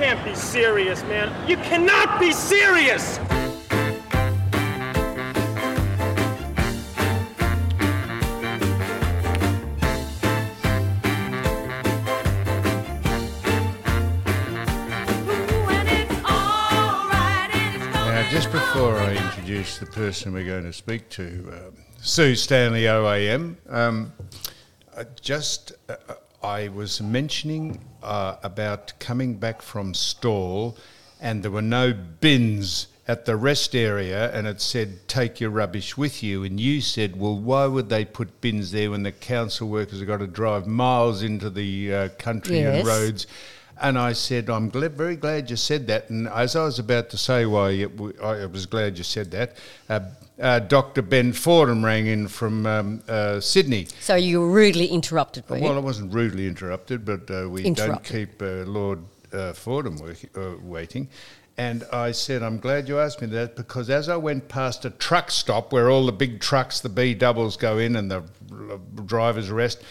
can't be serious, man. You cannot be serious! Now, just before I introduce the person we're going to speak to, um, Sue Stanley OAM, um, I just uh, I was mentioning uh, about coming back from stall, and there were no bins at the rest area, and it said take your rubbish with you, and you said, well, why would they put bins there when the council workers have got to drive miles into the uh, country and roads? And I said, I'm gl- very glad you said that. And as I was about to say why it w- I was glad you said that, uh, uh, Dr. Ben Fordham rang in from um, uh, Sydney. So you were rudely interrupted, were? Well, I wasn't rudely interrupted, but uh, we don't keep uh, Lord uh, Fordham work, waiting. And I said, I'm glad you asked me that because as I went past a truck stop where all the big trucks, the B doubles go in and the drivers rest,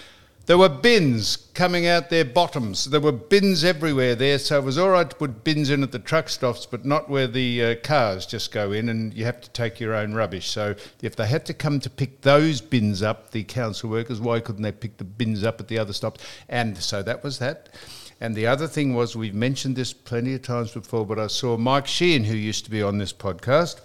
there were bins coming out their bottoms. There were bins everywhere there, so it was all right to put bins in at the truck stops, but not where the uh, cars just go in and you have to take your own rubbish. So if they had to come to pick those bins up, the council workers, why couldn't they pick the bins up at the other stops? And so that was that. And the other thing was, we've mentioned this plenty of times before, but I saw Mike Sheehan, who used to be on this podcast,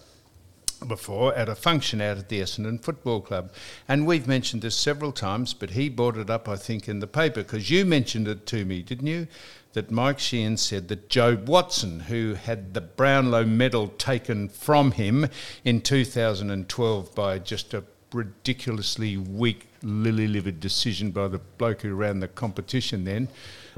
before at a function out at the Essendon Football Club. And we've mentioned this several times, but he brought it up, I think, in the paper because you mentioned it to me, didn't you? That Mike Sheehan said that Jobe Watson, who had the Brownlow medal taken from him in 2012 by just a ridiculously weak, lily livered decision by the bloke who ran the competition then.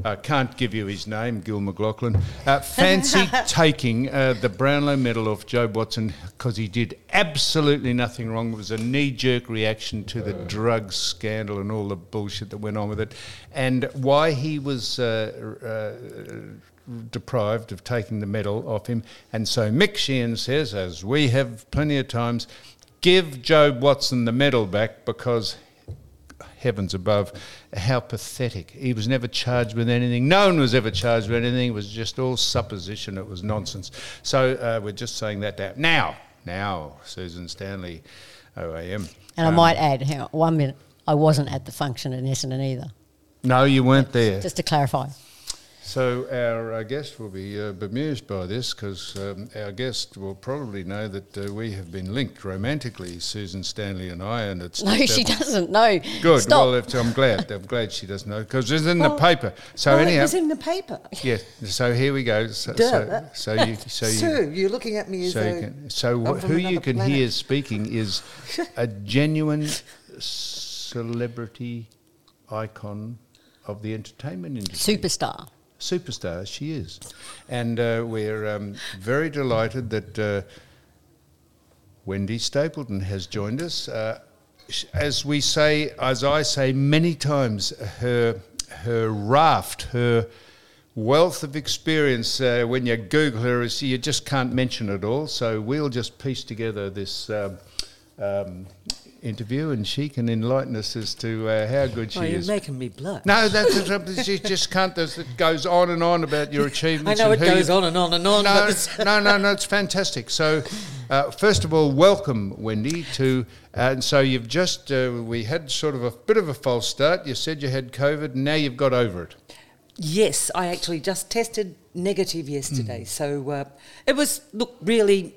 I can't give you his name, Gil McLachlan. Uh, fancy taking uh, the Brownlow medal off Jobe Watson because he did absolutely nothing wrong. It was a knee jerk reaction to the drug scandal and all the bullshit that went on with it. And why he was. Uh, uh, deprived of taking the medal off him. And so Mick Sheehan says, as we have plenty of times, give Jobe Watson the medal back because heavens above, how pathetic. He was never charged with anything. No one was ever charged with anything. It was just all supposition. It was nonsense. So uh, we're just saying that down. Now, now, Susan Stanley, OAM. and I might add, hang on, one minute, I wasn't at the function in Essendon either, No, you weren't there. just to clarify. So our uh, guest will be uh, bemused by this because um, our guest will probably know that uh, we have been linked romantically, Susan Stanley and I, and it's No, she doesn't. No. Good. Stop. Well, I'm glad. I'm glad she doesn't know because it's in Well- the paper. So well, it anyhow, was in the paper. yeah. So here we go. So, so, Duh. so you, so you, Sue, you're looking at me as so, you can, so wh- who you can planet. hear speaking is a genuine celebrity icon of the entertainment industry. Superstar. Superstar she is. And uh, we're um, very delighted that uh, Wendy Stapleton has joined us. Uh, as we say, as I say many times, her, her raft, her wealth of experience, uh, when you Google her, you just can't mention it all. So we'll just piece together this. Um, um, interview and she can enlighten us as to uh, how good she Oh, you're is. making me blush. No, that's trouble. You just can't. It goes on and on about your achievements. I know it goes on and on and on, No, no, no, no. It's fantastic. So, uh, first of all, welcome, Wendy. To and so you've just uh, we had sort of a bit of a false start. You said you had COVID. and Now you've got over it. yes, I actually just tested negative yesterday, Hmm. so uh, it was look really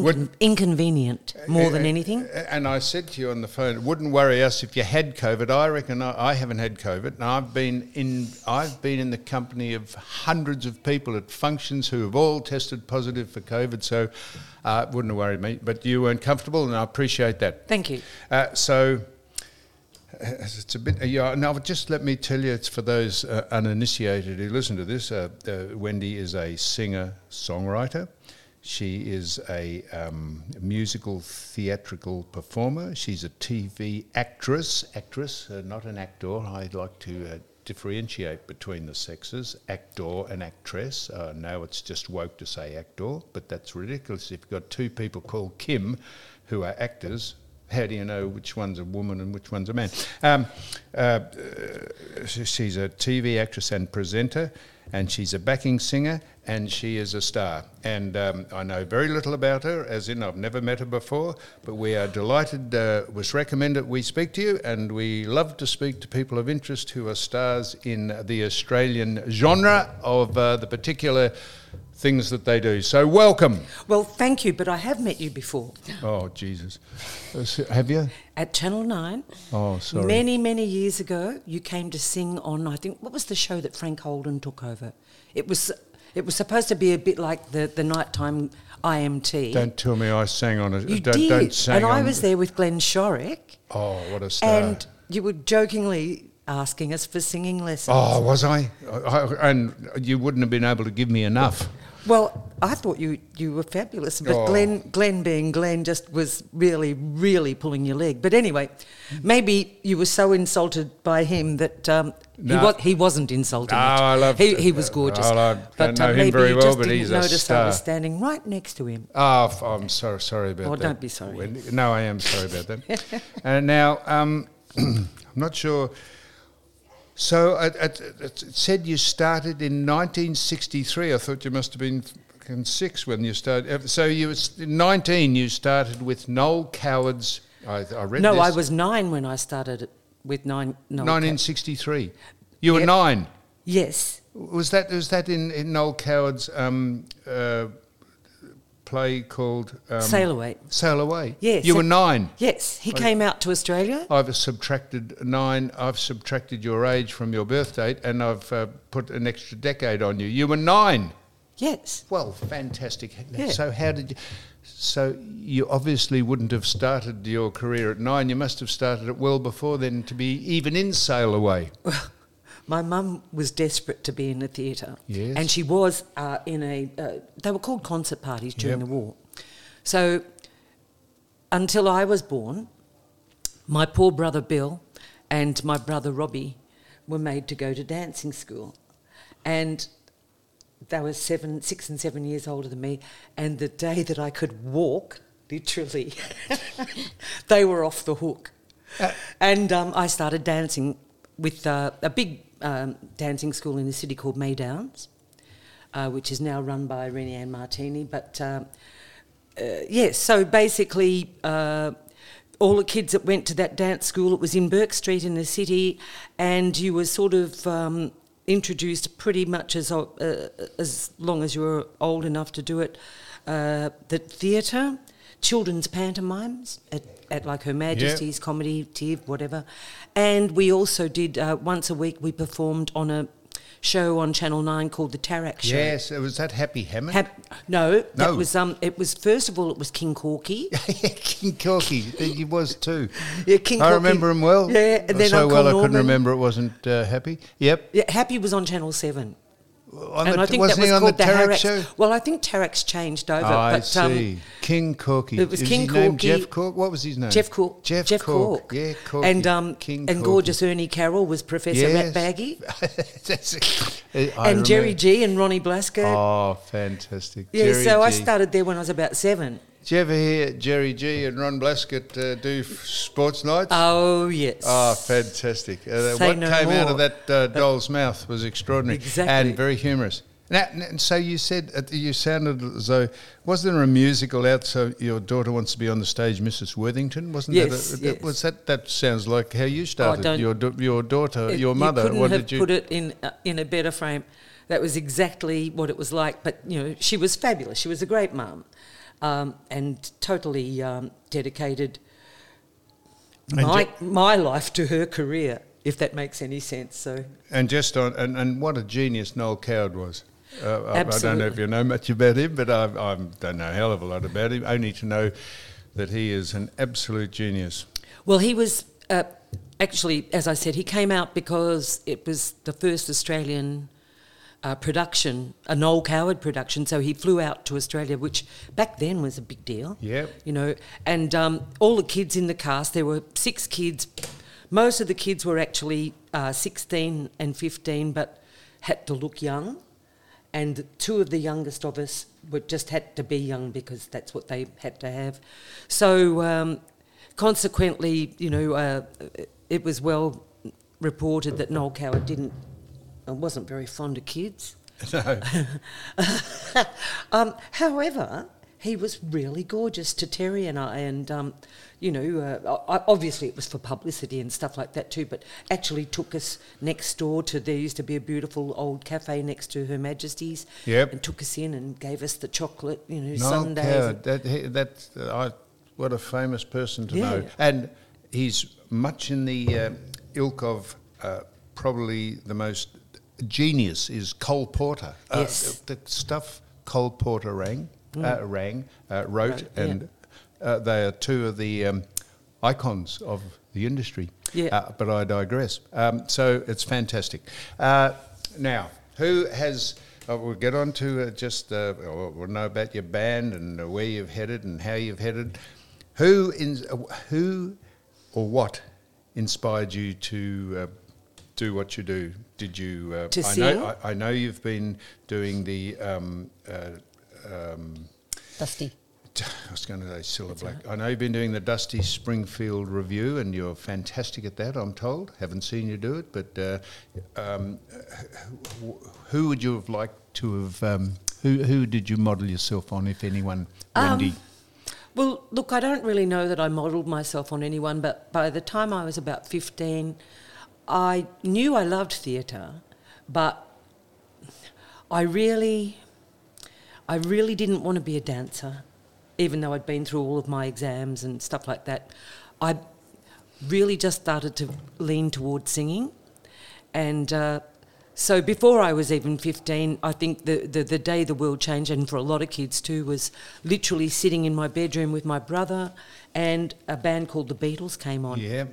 Would- inconvenient more than Uh, anything. uh, And I said to you on the phone, it wouldn't worry us if you had COVID. I reckon I, I haven't had COVID, and I've been in I've been in the company of hundreds of people at functions who have all tested positive for COVID. So uh, it wouldn't have worried me. But you weren't comfortable, and I appreciate that. Thank you. Uh, so uh, it's a bit. Yeah. Now, just let me tell you, it's for those uh, uninitiated who listen to this. Uh, uh, Wendy is a singer songwriter. She is a um, musical theatrical performer. She's a TV actress. Actress, uh, not an actor. I'd like to. Uh, Differentiate between the sexes, actor and actress. Uh, now it's just woke to say actor, but that's ridiculous. If you've got two people called Kim who are actors, how do you know which one's a woman and which one's a man? Um, uh, she's a TV actress and presenter, and she's a backing singer, and she is a star. And um, I know very little about her, as in I've never met her before, but we are delighted, uh, was recommended we speak to you, and we love to speak to people of interest who are stars in the Australian genre of uh, the particular things that they do. So, welcome. Well, thank you, but I have met you before Oh, Jesus. Have you? at Channel 9. Oh, sorry. Many, many years ago, you came to sing on, I think, what was the show that Frank Holden took over? It was it was supposed to be a bit like the, the nighttime IMT. Don't tell me I sang on it. you don't, did. don't sing and I was there with Glenn Shorrock, Oh, what a star. and you were jokingly asking us for singing lessons. oh, was I? I? I- And you wouldn't have been able to give me enough. Well, I thought you, you were fabulous, but Oh. Glenn, Glenn being Glenn just was really, really pulling your leg. But anyway, maybe you were so insulted by him that um, No. he, was, he wasn't insulting. No, you. I love- He, he was gorgeous. I but don't know him maybe very you well, just but didn't he's a notice I was standing right next to him. Oh, I'm so sorry about Oh, that. don't be sorry. No, I am sorry about that. and now, um, I'm not sure. So it, it, it said you started in 1963. I thought you must have been six when you started. So you was 19. You started with Noel Coward's. I, I read No, this. I was nine when I started with nine. No, 1963. You were Yep. nine. Yes. Was that was that in, in Noel Coward's um, uh, play called um, Sail Away. Sail Away? Yes. You were nine. Yes. He came out to Australia. I've subtracted nine. I've subtracted your age from your birth date, and I've uh, put an extra decade on you. You were nine. Yes. Well, fantastic. Yeah. So how did you? So you obviously wouldn't have started your career at nine. You must have started it well before then to be even in Sail Away. My mum was desperate to be in the theatre. Yes. And she was uh, in a, uh, they were called concert parties during Yep. the war. So until I was born, my poor brother Bill and my brother Robbie were made to go to dancing school. And they were seven, six and seven years older than me. And the day that I could walk, literally, they were off the hook. and um, I started dancing with uh, a big um, dancing school in the city called Maydowns, uh, which is now run by Renee Ann Martini. But uh, yes, so basically, uh, all the kids that went to that dance school, it was in Bourke Street in the city, and you were sort of um, introduced pretty much as uh, as long as you were old enough to do it. Uh, the theatre, children's pantomimes at, at like Her Majesty's Comedy, TIV, whatever, and we also did uh, once a week. We performed on a show on Channel Nine called the Tarax Show. Yes, it was that Happy Hammond. Hap- no, that No. was um. It was first of all, it was King Corky. King Corky, he was too. Yeah, King I Corky. remember him well. Yeah, and then so Uncle well I couldn't remember it wasn't uh, happy. Yep. Yeah, Happy was on Channel Seven, On and the- I think that was called the Tarax Harax- show? Well, I think Tarak's changed over. I but, um, see. King Corky. it was Is King Corky- Geoff Corke. What was his name? Geoff Corke. Jeff, Jeff Cork. Cork. Yeah, Corky. And um, King and Corky. gorgeous Ernie Carroll was Professor Yes. Ratbaggy, That's it. And Jerry. G and Ronnie Blaskett. Oh, fantastic. yeah, Jerry so I G. started there when I was about seven. Did you ever hear Gerry Gee and Ron Blaskett uh, do f- sports nights? Oh yes. Oh, fantastic. Uh, what no came out of that uh, doll's mouth was extraordinary Exactly. and very humorous. Now, n- so you said, uh, you sounded as though, was there a musical out so your daughter wants to be on the stage, Mrs. Worthington? Wasn't Yes, that, a, yes. was that, that sounds like how you started, don't- your, your daughter, It- your mother. You couldn't what have did you? put it in uh, in a better frame. That was exactly what it was like. But you know, she was fabulous. She was a great mum, um, and totally um, dedicated my ju- my life to her career. If that makes any sense. So And just on, and, and what a genius Noel Coward was. Uh, I, I don't know if you know much about him, but I, I don't know a hell of a lot about him, only to know that he is an absolute genius. Well, he was uh, actually, as I said, he came out because it was the first Australian uh, production, a Noel Coward production. So he flew out to Australia, which back then was a big deal. Yep. You know, and um, all the kids in the cast, there were six kids. Most of the kids were actually uh, 16 and 15, but had to look young. And two of the youngest of us were just had to be young because that's what they had to have. So um, consequently, you know, uh, it was well reported that Noel Coward didn't, uh, wasn't very fond of kids. No. Um, however, he was really gorgeous to Terry and I, and um, you know, uh, obviously it was for publicity and stuff like that too. But actually took us next door to there used to be a beautiful old cafe next to Her Majesty's. Yep. And took us in and gave us the chocolate, you know, Noel sundaes. Coward, that, he- that, uh, I, what a famous person to Yeah. know. And he's much in the uh, ilk of uh, probably the most genius is Cole Porter. Uh, Yes. the, the stuff Cole Porter rang, uh, rang, uh, wrote, yeah. and uh, they are two of the um, icons of the industry. Yeah. Uh, but I digress. Um, so it's fantastic. Uh, now, who has? Uh, we'll get on to uh, just. Uh, we'll know about your band and uh, where you've headed and how you've headed. Who in? Uh, who or what inspired you to uh, do what you do? Did you? Uh, To I know. I, I know you've been doing the. Um, uh, um, Dusty. I was going to say Cilla Black. I know you've been doing the Dusty Springfield review, and you're fantastic at that. I'm told. Haven't seen you do it, but uh, um, who would you have liked to have? Um, who who did you model yourself on, if anyone? Wendy. Well, look, I don't really know that I modelled myself on anyone, but by the time I was about 15, I knew I loved theatre, but I really, I really didn't want to be a dancer, even though I'd been through all of my exams and stuff like that. I really just started to lean towards singing. And uh, so before I was even 15, I think the, the, the day the world changed, and for a lot of kids too, was literally sitting in my bedroom with my brother, and a band called the Beatles came on. yeah.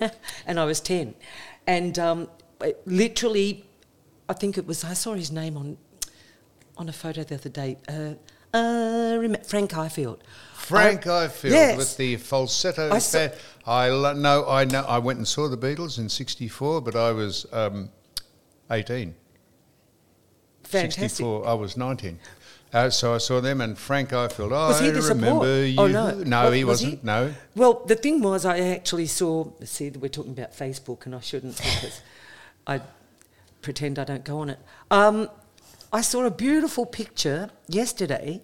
and I was 10. And um, literally, I think it was, I saw his name on, on a photo the other day. Uh, uh, Frank Highfield. Frank I- Ifield yes. with the falsetto. I saw- I lo- no, I know. I went and saw the Beatles in '64, but I was um, 18. Fantastic. 64, I was 19. Uh, so I saw them and Frank Ifield. Oh, Was he I the support? remember you. Oh, no. No, Well, he was wasn't. No. Well, the thing was, I actually saw. See, we're talking about Facebook, and I shouldn't because I pretend I don't go on it. Um, I saw a beautiful picture yesterday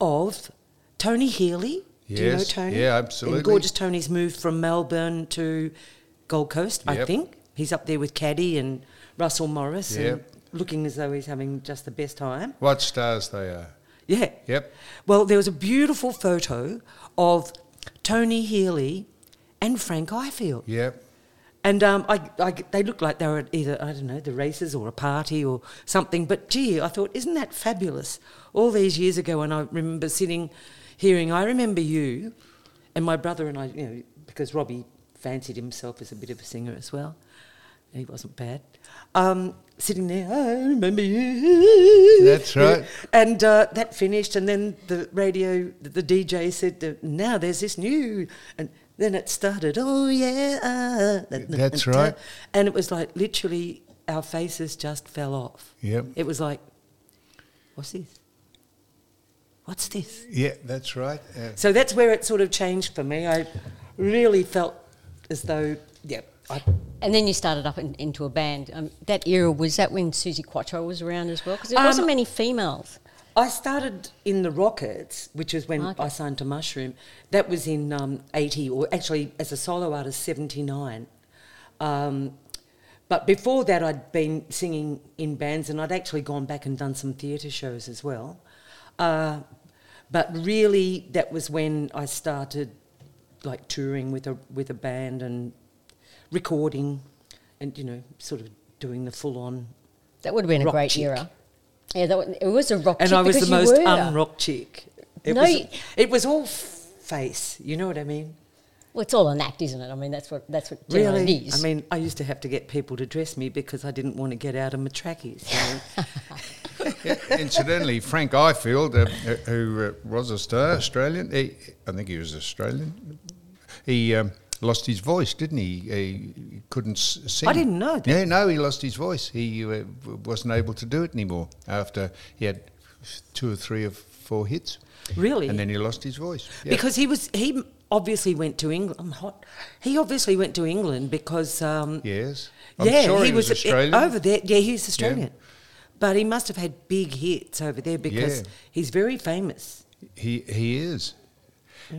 of Tony Healy. Do you know Yes, Tony? yeah, absolutely. And gorgeous Tony's moved from Melbourne to Gold Coast, I think. He's up there with Caddy and Russell Morris, and Yep. Looking as though he's having just the best time. What stars they are. Yeah. Yep. Well, there was a beautiful photo of Tony Healy and Frank Ifield. Yep. And um, I, I, they looked like they were at either, I don't know, the races or a party or something. But gee, I thought, isn't that fabulous? All these years ago, and I remember sitting, hearing, I remember you, and my brother and I, you know, because Robbie fancied himself as a bit of a singer as well. He wasn't bad. Um, sitting there, I remember you. That's right. And uh, that finished, and then the radio, the DJ said, "Now there's this new," and then it started. Oh yeah, uh, that- That's and, uh, right. And it was like literally our faces just fell off. Yep. It was like, what's this? What's this? Yeah, that's right. Uh, So that's where it sort of changed for me. I really felt as though, yeah, I, And then you started up in, into a band. Um, that era was that when Suzi Quatro was around as well? Because there Um, wasn't many females. I started in the Rockets, which was when Okay. I signed to Mushroom. That was in um, 80, or actually as a solo artist, 79. Um, but before that, I'd been singing in bands and I'd actually gone back and done some theatre shows as well. Uh, but really, that was when I started like touring with a, with a band and recording and, you know, sort of doing the full on. That would have been a great chick. era. Yeah, that, wa- it was a rock and chick I was the because you most were. unrock chick. It No, was, it was all f- face. You know what I mean? Well, it's all an act, isn't it? I mean, that's what that's what Really? it is. I mean, I used to have to get people to dress me because I didn't want to get out of my trackies. You? Incidentally, Frank Ifield, uh, who uh, was a star, Australian, he, I think he was Australian, he um, lost his voice, didn't he? He couldn't sing. I didn't know that. Yeah, no, he lost his voice. He uh, wasn't able to do it anymore after he had two or three or four hits. Really? And then he lost his voice. Yeah. Because he was he obviously went to England. I'm hot. He obviously went to England because um, Yes. I'm yeah, sure he, he was, was, Australian. over there. Yeah, he's Australian, but he must have had big hits over there because Yeah. he's very famous. He he is,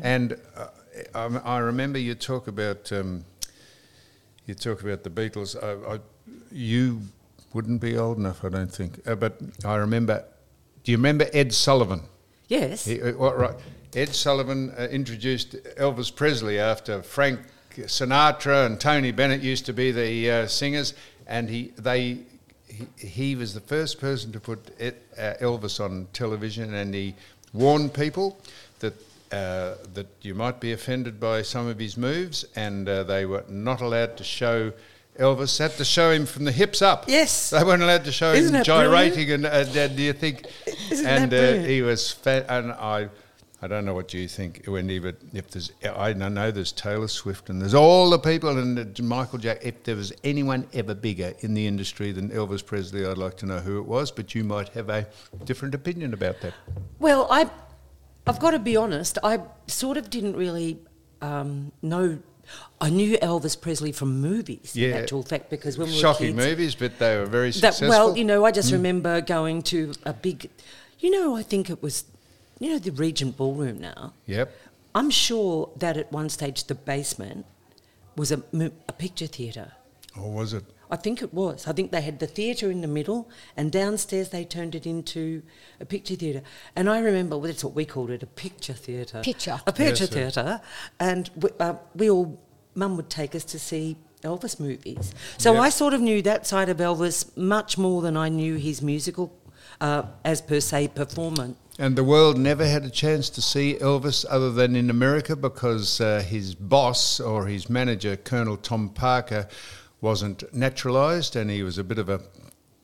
and uh, I, I remember you talk about um, you talk about the Beatles. I, I, you wouldn't be old enough, I don't think, uh, but I remember. Do you remember Ed Sullivan? Yes. He, uh, what, right. Ed Sullivan uh, introduced Elvis Presley after Frank Sinatra and Tony Bennett used to be the uh, singers, and he they he, he was the first person to put uh, Elvis on television, and he warned people. Uh, that you might be offended by some of his moves, and uh, they were not allowed to show Elvis. Had to show him from the hips up. Yes. they weren't allowed to show Isn't him gyrating, and, and, and you think, Isn't and that uh, he was fat, and I, I don't know what you think, Wendy, but if there's, I know there's Taylor Swift and there's all the people and uh, Michael Jack. If there was anyone ever bigger in the industry than Elvis Presley, I'd like to know who it was. But you might have a different opinion about that. Well, I, I've got to be honest. I sort of didn't really um, know. I knew Elvis Presley from movies, in actual fact, because when we Shocking were kids, movies, but they were very that, successful. well, you know, I Mm. just remember going to a big, you know, I think it was, you know, the Regent Ballroom now. Yep. I'm sure that at one stage the basement was a, a picture theatre. Or was it? I think it was. I think they had the theatre in the middle, and downstairs they turned it into a picture theatre. And I remember, well, that's what we called it, a picture theatre. Picture. A picture Yes, theatre. And we, uh, we all, Mum would take us to see Elvis movies. So Yep. I sort of knew that side of Elvis much more than I knew his musical, uh, as per se, performance. And the world never had a chance to see Elvis other than in America because uh, his boss or his manager, Colonel Tom Parker, wasn't naturalised and he was a bit of a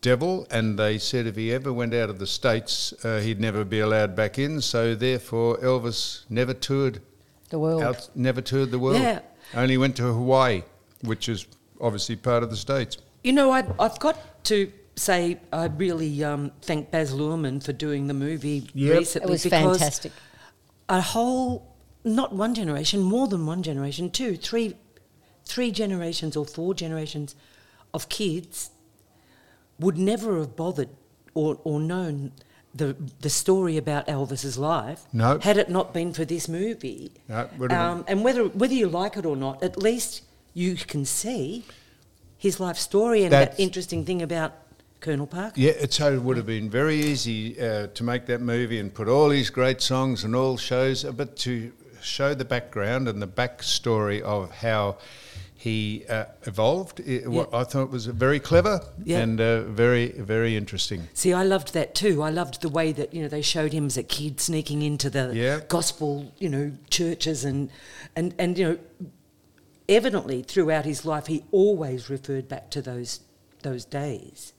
devil. And they said if he ever went out of the States, uh, he'd never be allowed back in. So therefore, Elvis never toured The world. out, never toured the world. Yeah. Only went to Hawaii, which is obviously part of the States. You know, I, I've got to say I really um, thank Baz Luhrmann for doing the movie Yep. recently. It was because fantastic. A whole, not one generation, more than one generation, two, three, three generations or four generations of kids would never have bothered or, or known the the story about Elvis's life No. had it not been for this movie. No, it would have um, and whether whether you like it or not, at least you can see his life story and That's- that interesting thing about Colonel Parker. Yeah, so it would have been very easy uh, to make that movie and put all these great songs and all shows, uh, but to show the background and the backstory of how he uh, evolved, it, what I thought was very clever Yeah. and uh, very, very interesting. See, I loved that too. I loved the way that you know they showed him as a kid sneaking into the Yeah. gospel, you know, churches and and and you know, evidently throughout his life he always referred back to those those days.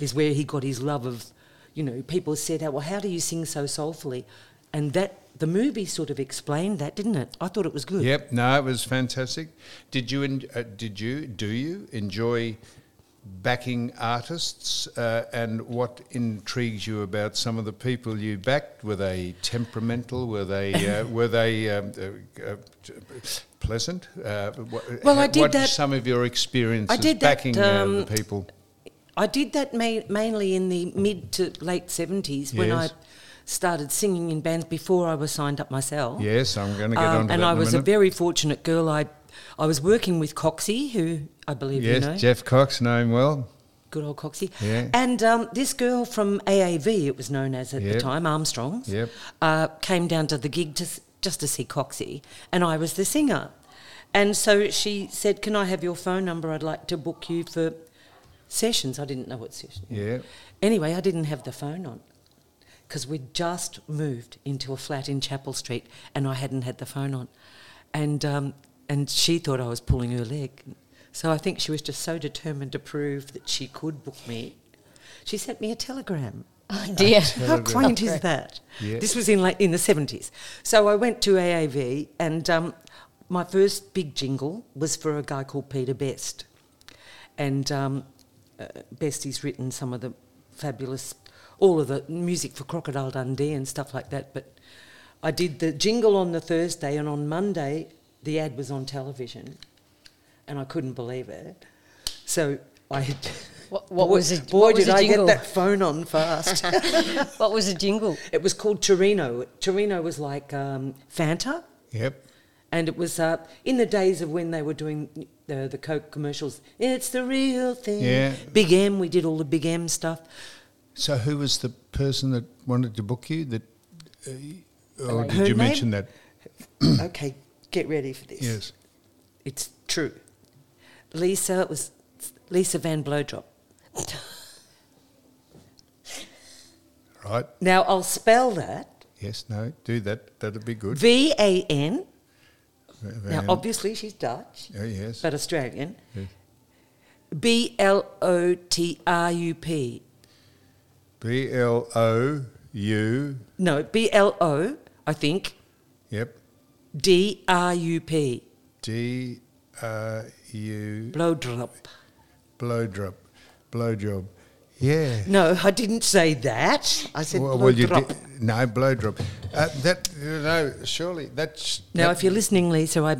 Is where he got his love of, you know, people said, "Well, how do you sing so soulfully?" And that the movie sort of explained that, didn't it? I thought it was good. Yep, no, it was fantastic. Did you? En- uh, did you? Do you enjoy backing artists? Uh, and what intrigues you about some of the people you backed? Were they temperamental? Were they? Uh, were they um, uh, uh, pleasant? Uh, what, Well, I did what that- Some of your experiences did that, backing uh, um, the people. I did that ma- mainly in the mid to late 70s when I Yes. Started singing in bands before I was signed up myself. Yes, I'm going to get Um, on to and I a was a minute. very fortunate girl. I, I was working with Coxie, who I believe yes, you know. Jeff Cox, know him well. Good old Coxie. Yeah. And um, this girl from AAV, it was known as at Yep. the time, Armstrong's, Yep. uh, came down to the gig to, just to see Coxie, and I was the singer. And so she said, Can I have your phone number? I'd like to book you for sessions. I didn't know what session. Yeah. Anyway, I didn't have the phone on because we'd just moved into a flat in Chapel Street and I hadn't had the phone on. And, um, and she thought I was pulling her leg. So I think she was just so determined to prove that she could book me. She sent me a telegram. Oh dear. How quaint is that? Yeah. This was in like in the seventies. So I went to AAV, and um, my first big jingle was for a guy called Peter Best, and um, uh, Best he's written some of the fabulous, all of the music for Crocodile Dundee and stuff like that. But I did the jingle on the Thursday, and on Monday the ad was on television, and I couldn't believe it. So I. What- what boy, was it- Boy, what was did I get that phone on fast. What was the jingle? it was called Torino. Torino was like um, Fanta. Yep. And it was uh, in the days of when they were doing the, the Coke commercials. It's the real thing. Yeah. Big M, we did all the Big M stuff. So who was the person that wanted to book you? That, uh, or Her did you name? mention that? okay, get ready for this. Yes. It's true. Lisa it was Lisa Van Blowdrop. Right. Now I'll spell that Yes. No. Do that. That'd be good. V A N. Now obviously she's Dutch, Oh, yes. but Australian. Yes. B L O T R U P. B L O U. No, B L O, I think. Yep. D R U P. D R U. Blowdrop. Blow drop. Blow job. Yeah. No, I didn't say that. I said Well, well, you blowdrop. did, no blow drop. Uh, that you know, surely that's Now, that- if you're listening, Lisa, I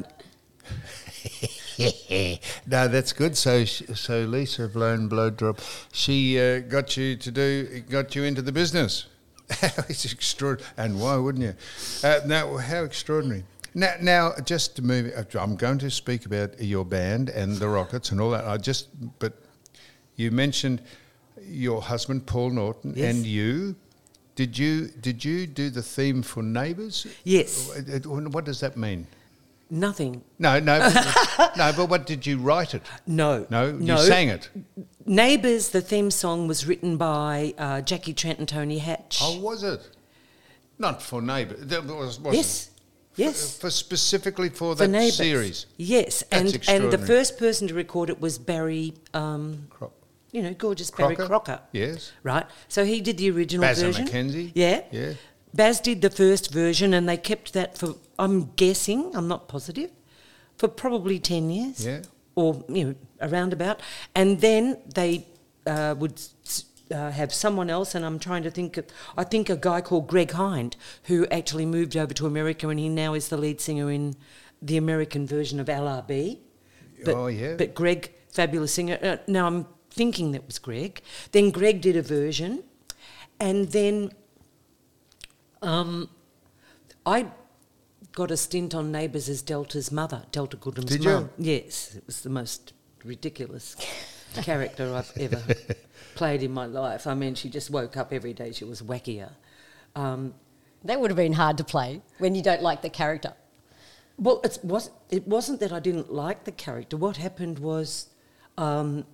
no, that's good. So, so Lisa blown blow drop. She uh, got you to do, got you into the business. it's extraordinary. And why wouldn't you? Uh, now, how extraordinary. Now, now, just to move, uh, I'm going to speak about your band and the Rockets and all that. I just, but you mentioned your husband Paul Norton Yes. and you. Did you did you do the theme for Neighbours? Yes. Uh, uh, What does that mean? Nothing. No, no, but, no. But what did you write it? No, No, no. you sang it. Neighbours, the theme song was written by uh, Jackie Trent and Tony Hatch. Oh, was it? Not for neighbour. That was yes, yes. For, for specifically for For that Neighbours. series. Yes, That's and and the first person to record it was Barry, um, Cro- you know, gorgeous Barry Crocker? Crocker. Yes. Right. So he did the original Bazza version. McKenzie? Yeah. Yeah. Baz did the first version, and they kept that for I'm guessing, I'm not positive, for probably ten years. Yeah. Or you know, around about, and then they uh, would. Uh, have someone else, and I'm trying to think. Of, I think a guy called Greg Hind, who actually moved over to America, and he now is the lead singer in the American version of LRB. But, Oh, yeah. But Greg, fabulous singer. Uh, now I'm thinking that was Greg. Then Greg did a version, and then um, I got a stint on Neighbours as Delta's mother, Delta Goodrem's Did you? mum. Yes, it was the most ridiculous character I've ever played in my life. I mean, she just woke up every day. She was wackier. Um, That would have been hard to play when you don't like the character. Well, it, was, it wasn't that I didn't like the character. What happened was um,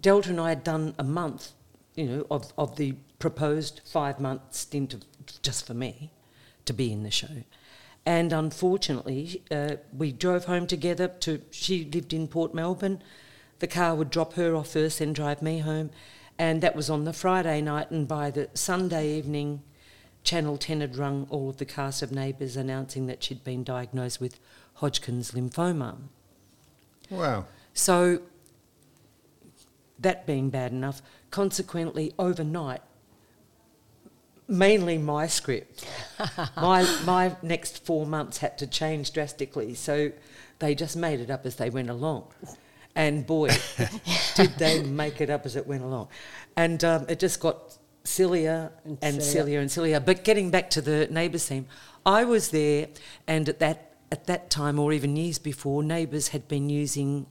Delta and I had done a month, you know, of, of the proposed five month stint of just for me to be in the show. And unfortunately, uh, we drove home together to, she lived in Port Melbourne. The car would drop her off first, then drive me home. And that was on the Friday night, and by the Sunday evening, Channel 10 had rung all of the cast of Neighbours announcing that she'd been diagnosed with Hodgkin's lymphoma. Wow. So, that being bad enough, consequently, overnight, mainly my script, my, my next four months had to change drastically. So, they just made it up as they went along. And boy, did they make it up as it went along. And um, it just got sillier and, And sillier. sillier and sillier. But getting back to the Neighbours theme, I was there, and at that at that time, or even years before, Neighbours had been using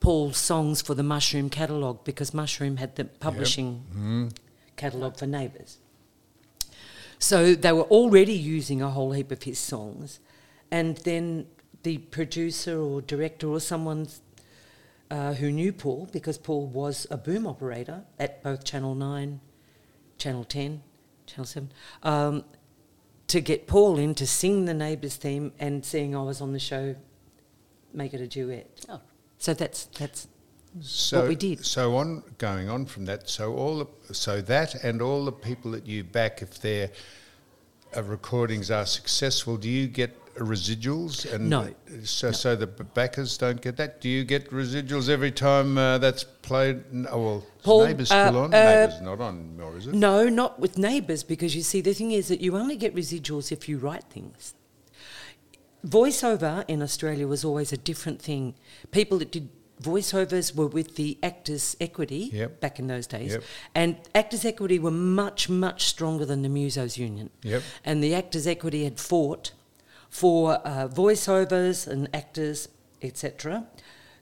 Paul's songs for the Mushroom catalogue because Mushroom had the publishing catalogue for Neighbours. So they were already using a whole heap of his songs, and then the producer or director or someone uh, who knew Paul, because Paul was a boom operator at both Channel 9, Channel 10, Channel 7, um, to get Paul in to sing the Neighbours theme and seeing I was on the show, make it a duet. Oh. So that's, that's So we did. So on going on from that, so all the, so that and all the people that you back, if their uh, recordings are successful, do you get residuals? And No. So, so the backers don't get that. Do you get residuals every time uh, that's played? Oh, well, Paul, neighbours uh, still on. uh, neighbours not on, or is it? No, not with neighbours, because you see, the thing is that you only get residuals if you write things. Voiceover in Australia was always a different thing. People that did voiceovers were with the Actors Equity Yep. back in those days. Yep. And Actors Equity were much, much stronger than the Musos Union. Yep. And the Actors Equity had fought for uh, voiceovers and actors, etc.,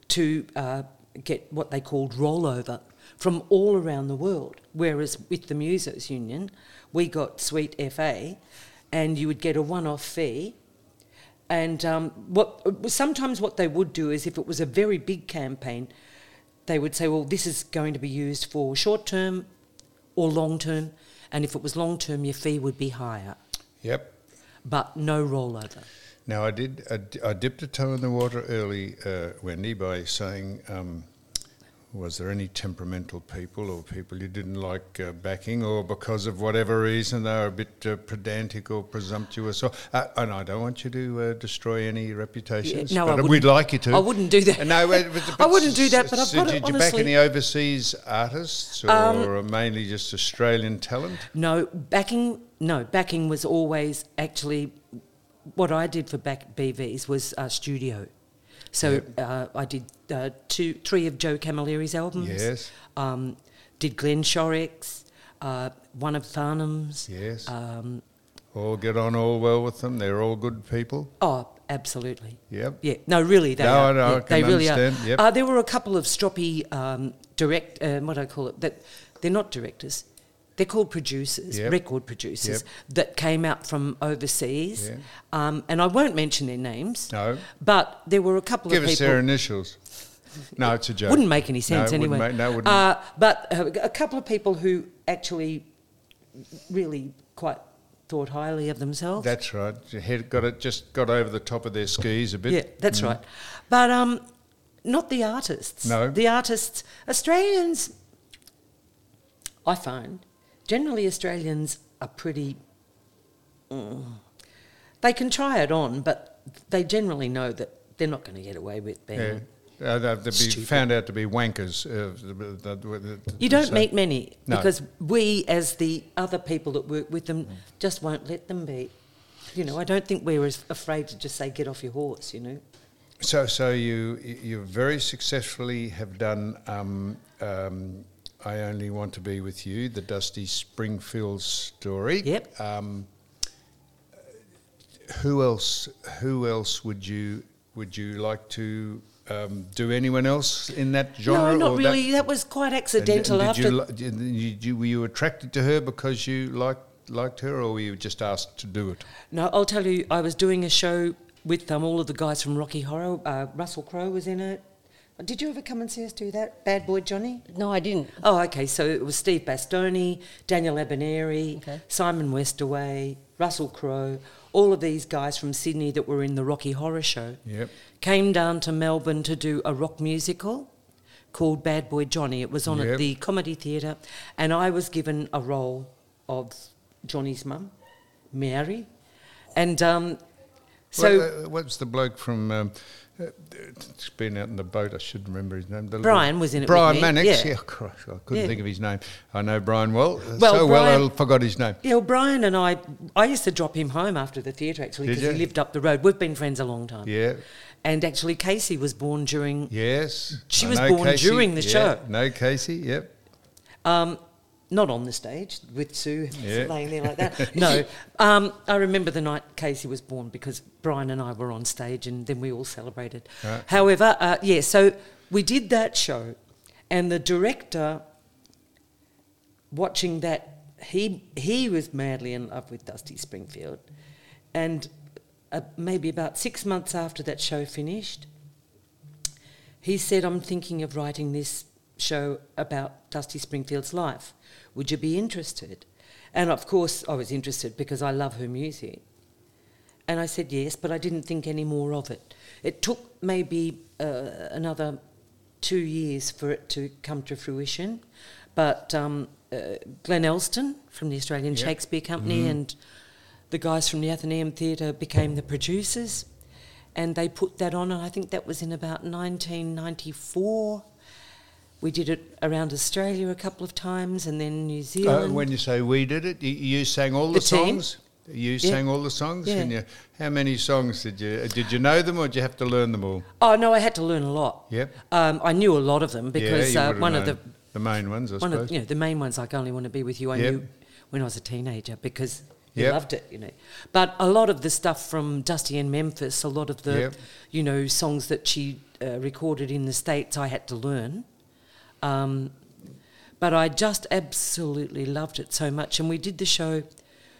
to uh, get what they called rollover from all around the world. Whereas with the Musos Union, we got Sweet FA, and you would get a one-off fee. And um, what sometimes what they would do is, if it was a very big campaign, they would say, "Well, this is going to be used for short term or long term," and if it was long term, your fee would be higher, Yep. but no rollover. Now I did. I, I dipped a toe in the water early, uh, Wendy, by saying, um, was there any temperamental people or people you didn't like uh, backing, or because of whatever reason they were a bit uh, pedantic or presumptuous? Or, uh, and I don't want you to uh, destroy any reputations. Yeah, no, I but we'd like you to. I wouldn't do that. No, I wouldn't do that, but I've so got it, Did you back any overseas artists, or Um, mainly just Australian talent? No, backing. No, backing was always actually what I did for back BVs was uh, studio. So uh, I did uh, two, three of Joe Camilleri's albums. Yes. Um, did Glenn Shorrock's, uh, one of Farnham's. Yes. Um, all get on all well with them. They're all good people. oh, absolutely. Yep. Yeah. No, really, they No, are. I Yeah, can they really understand, are. yep. Uh, there were a couple of stroppy um, direct. Uh, what do I call it? That they're not directors. They're called producers, Yep. record producers, Yep. that came out from overseas. Yeah. Um, and I won't mention their names. No. But there were a couple Give of people. Give us their initials. No, it's a joke. Wouldn't make any sense no, anyway. Make, no, wouldn't. Uh, but uh, a couple of people who actually really quite thought highly of themselves. That's right. Head got it. Just got over the top of their skis a bit. Yeah, that's right. But um, not the artists. No. The artists, Australians, I find, generally Australians are pretty. mm, they can try it on, but they generally know that they're not going to get away with being. Yeah. Uh, they'd be Stupid. found out to be wankers. Uh, You don't so- meet many No. because we, as the other people that work with them, Mm. just won't let them be. You know, I don't think we're as afraid to just say, get off your horse, you know. So, so you you very successfully have done. Um, um, I only want to be with you. The Dusty Springfield story. Yep. Um, who else? Who else would you would you like to um, do? Anyone else in that genre? no, not or that- really. That, was quite accidental. and after did you, did you- were you attracted to her because you liked liked her, or were you just asked to do it? No, I'll tell you, I was doing a show with um, all of the guys from Rocky Horror. Uh, Russell Crowe was in it. Did you ever come and see us do that? Bad Boy Johnny? No, I didn't. Oh, okay. So it was Steve Bastoni, Daniel Abineri, Okay. Simon Westaway, Russell Crowe, all of these guys from Sydney that were in the Rocky Horror Show Yep. came down to Melbourne to do a rock musical called Bad Boy Johnny. It was on Yep. at the Comedy Theatre, and I was given a role of Johnny's mum, Mary. And um, so. Well, uh, what's the bloke from? Um, it's been out in the boat. I should remember his name. The Brian was in it Brian Mannix. yeah. Yeah, Christ, I couldn't Yeah. think of his name. I know Brian well. uh, Well, so Brian- well, I forgot his name. Yeah, well, Brian and I, I used to drop him home after the theatre actually because he lived up the road. We've been friends a long time. Yeah. And actually, Casey was born during, Yes. She I was born Casey. during the Yeah, show. No, Casey. Yep. um, not on the stage with Sue Yeah. laying there like that. No, um, I remember the night Casey was born because Brian and I were on stage and then we all celebrated. Right. However, uh, yeah, so we did that show, and the director, watching that, he he was madly in love with Dusty Springfield, and uh, maybe about six months after that show finished, he said, I'm thinking of writing this show about Dusty Springfield's life. Would you be interested? And of course, I was interested because I love her music. And I said yes, but I didn't think any more of it. It took maybe uh, another two years for it to come to fruition. But um, uh, Glenn Elston from the Australian Yep. Shakespeare Company and the guys from the Athenaeum Theatre became the producers, and they put that on. And I think that was in about 1994. We did it around Australia a couple of times, and then New Uh, Zealand. when you say we did it, you, you sang all the, The songs. You sang all the songs. Yeah. And you, how many songs did you did you know them or did you have to learn them all? oh no, I had to learn a lot. Yep. Um, I knew a lot of them because yeah, uh, one of the the main ones, I one suppose. of you know the main ones like only want to be with you i Yep. knew when i was a teenager because you Yep. loved it you know but a lot of the stuff from dusty and memphis a lot of the Yep. you know songs that she uh, recorded in the states i had to learn um, but i just absolutely loved it so much and we did the show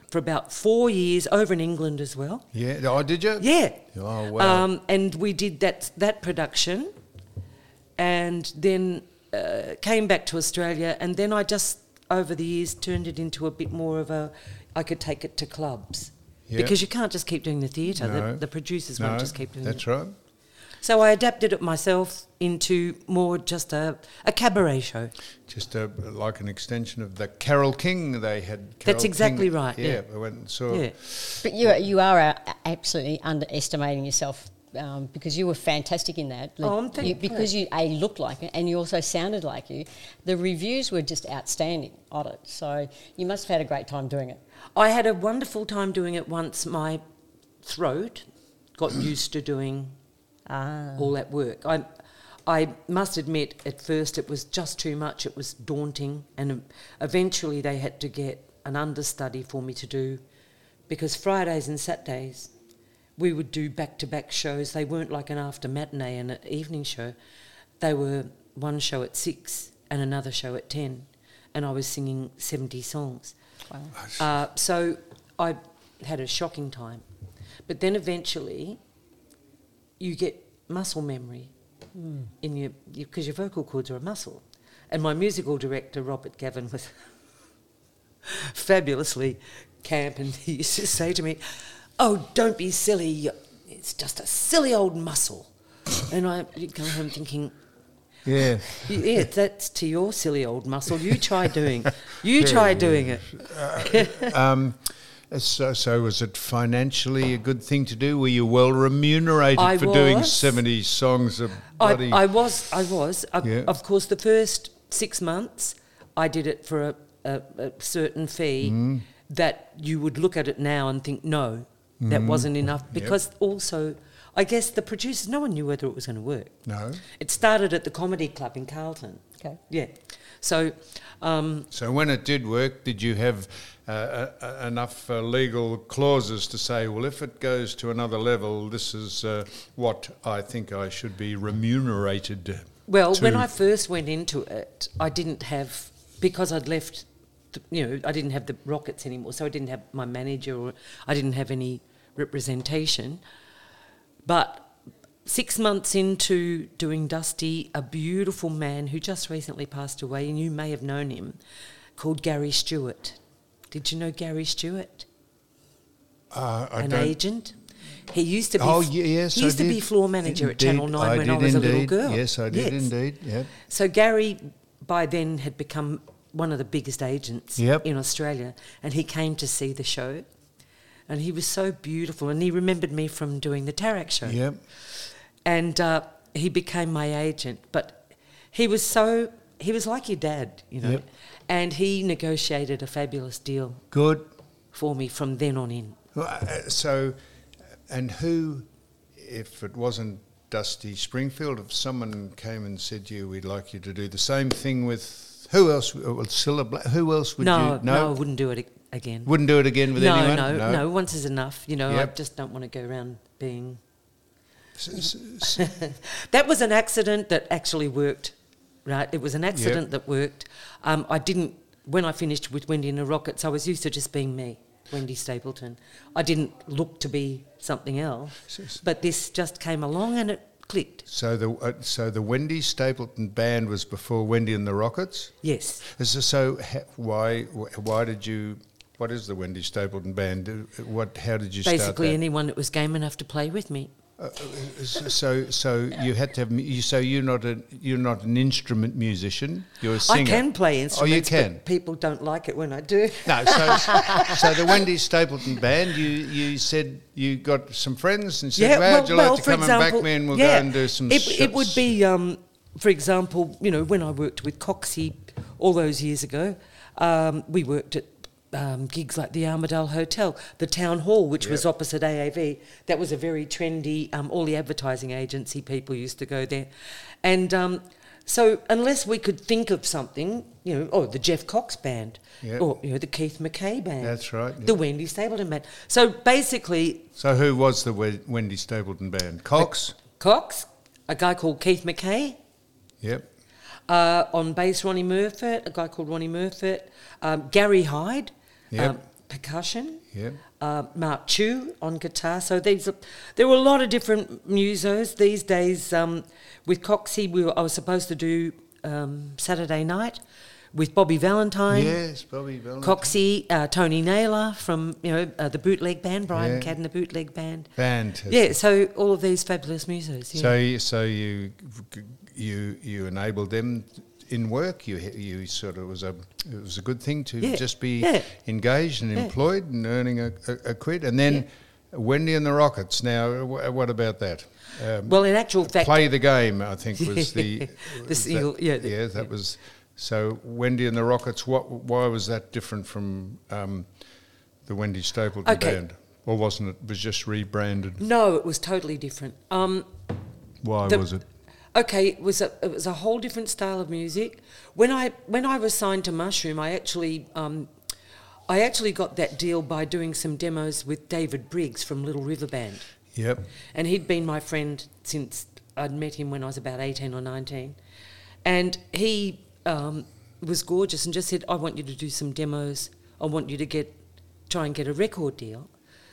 for about four years over in england as well yeah. Oh, did you? yeah Oh wow. um, and we did that that production, and then uh, came back to Australia, and then I just over the years turned it into a bit more of a. I could take it to clubs because you can't just keep doing the theatre. No. The, the producers no, won't just keep doing that's it. right. So I adapted it myself into more just a, a cabaret show. Just a, like an extension of the Carole King they had. Carole That's exactly King. right, yeah. I went and saw. Yeah. But you you are uh, absolutely underestimating yourself um, because you were fantastic in that. Oh, I'm you, because you a looked like it and you also sounded like you. The reviews were just outstanding on it. So you must have had a great time doing it. I had a wonderful time doing it once my throat got used to doing Ah. all that work. I, I must admit, at first it was just too much. It was daunting, and eventually they had to get an understudy for me to do, because Fridays and Saturdays we would do back-to-back shows. They weren't like an after matinee and an evening show. They were one show at six and another show at ten, and I was singing seventy songs. Wow. Uh, so I had a shocking time. But then eventually, you get muscle memory in your because your vocal cords are a muscle. And my musical director Robert Gavin was fabulously camp, and he used to say to me, "Oh, don't be silly. It's just a silly old muscle." and I go home thinking, Yeah. yeah, that's to your silly old muscle. You try doing, you try doing it. Um, so, so was it financially a good thing to do? Were you well remunerated I for doing 70 songs of I, bloody... I was, I was. I, Yeah. Of course, the first six months, I did it for a, a, a certain fee Mm. that you would look at it now and think, no, Mm. that wasn't enough. Because also, I guess the producers, no one knew whether it was going to work. no? It started at the Comedy Club in Carlton. Okay. Yeah. So, um, So when it did work, did you have uh, uh, uh, enough uh, legal clauses to say, well, if it goes to another level, this is uh, what I think I should be remunerated Well, when I first went into it, I didn't have because I'd left. The, you know, I didn't have the Rockets anymore, so I didn't have my manager or I didn't have any representation. But six months into doing Dusty, a beautiful man who just recently passed away, and you may have known him, called Gary Stewart. Did you know Gary Stewart? Uh, I An don't- agent. He used to be. Oh, ye- yes, He I used to be floor manager at Channel Indeed, Nine when I did was a little girl. Yes, I did Yes. indeed. Yep. So Gary, by then, had become one of the biggest agents Yep. in Australia, and he came to see the show, and he was so beautiful, and he remembered me from doing the Tarax show, Yep. and uh, he became my agent. But he was so he was like your dad, you know, Yep. And he negotiated a fabulous deal Good. for me from then on in. Uh, So, and who, if it wasn't Dusty Springfield, if someone came and said to you, we'd like you to do the same thing with, who else, uh, with Black, who else would no, you, no, I wouldn't do it again. Wouldn't do it again with no, anyone? no, no, no. Once is enough. You know, I just don't want to go around being That was an accident that actually worked, right? It was an accident that worked. Um, I didn't, when I finished with Wendy and the Rockets, I was used to just being me, Wendy Stapleton. I didn't look to be something else, but this just came along and it clicked. So the uh, so the Wendy Stapleton band was before Wendy and the Rockets. Yes. So, so ha- why why did you? What is the Wendy Stapleton band? Uh, What? How did you start Basically, anyone that was game enough to play with me. So, so you had to have. You, so you're not a you're not an instrument musician. You're a singer. I can play instruments. Oh, you can. but people don't like it when I do. No, so so the Wendy Stapleton band. You you said you got some friends and said, "Yeah, "Well, would you like to come and back me and we'll go and do some." It, it would be, um, for example, you know, when I worked with Coxie all those years ago, um, we worked at um, gigs like the Armadale Hotel, the Town Hall, which was opposite AAV. That was a very trendy. Um, all the advertising agency people used to go there, and um, so unless we could think of something, you know, oh, the Jeff Cox band, Yep. or you know, the Keith McKay band, That's right, the. Wendy Stapleton band. So basically, So who was the We- Wendy Stapleton band? Cox. Cox, a guy called Keith McKay. Yep. Uh, on bass, Ronnie Murfitt, a guy called Ronnie Murfitt. Um, Gary Hyde, Yep. um, percussion. Yep. Uh, Mark Chu on guitar. So these are, there were a lot of different musos these days. Um, with Coxie, we were, I was supposed to do um, Saturday night with Bobby Valentine. Yes, Bobby Valentine. Coxie, uh, Tony Naylor from you know uh, the Bootleg Band, Brian Yeah. Cadden, the Bootleg Band. Band. Yeah, so all of these fabulous musos. Yeah. So, you- so you you you enabled them in work. You you sort of was a it was a good thing to Yeah, just be yeah. engaged and employed and earning a, a, a quid. And then Wendy and the Rockets. Now, wh- what about that? Um, well, in actual fact, play the game. I think was the The single- that- yeah, the- yeah. That was so. Wendy and the Rockets. What? Why was that different from um, the Wendy Stapleton Okay. band? Or wasn't it? Was just rebranded? no, it was totally different. Um, Why The- was it? Okay, it was a it was a whole different style of music. When I when I was signed to Mushroom, I actually um, I actually got that deal by doing some demos with David Briggs from Little River Band, Yep. and he'd been my friend since I'd met him when I was about eighteen or nineteen, and he um, was gorgeous and just said, "I want you to do some demos. I want you to get try and get a record deal."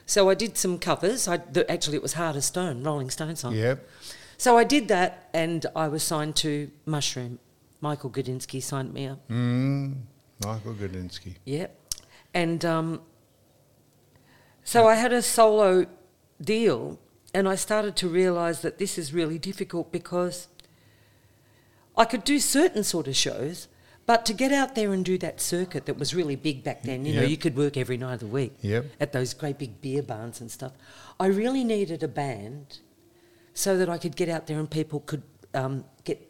So I did some covers. I, the, actually, it was Heart of Stone, Rolling Stone song. Yep. So I did that, and I was signed to Mushroom. Michael Gudinski signed me up. Mm, Michael Gudinski. Yep. And um, so I had a solo deal, and I started to realise that this is really difficult because I could do certain sort of shows, but to get out there and do that circuit that was really big back then, you know, you could work every night of the week Yep. at those great big beer barns and stuff. I really needed a band so that I could get out there and people could um, get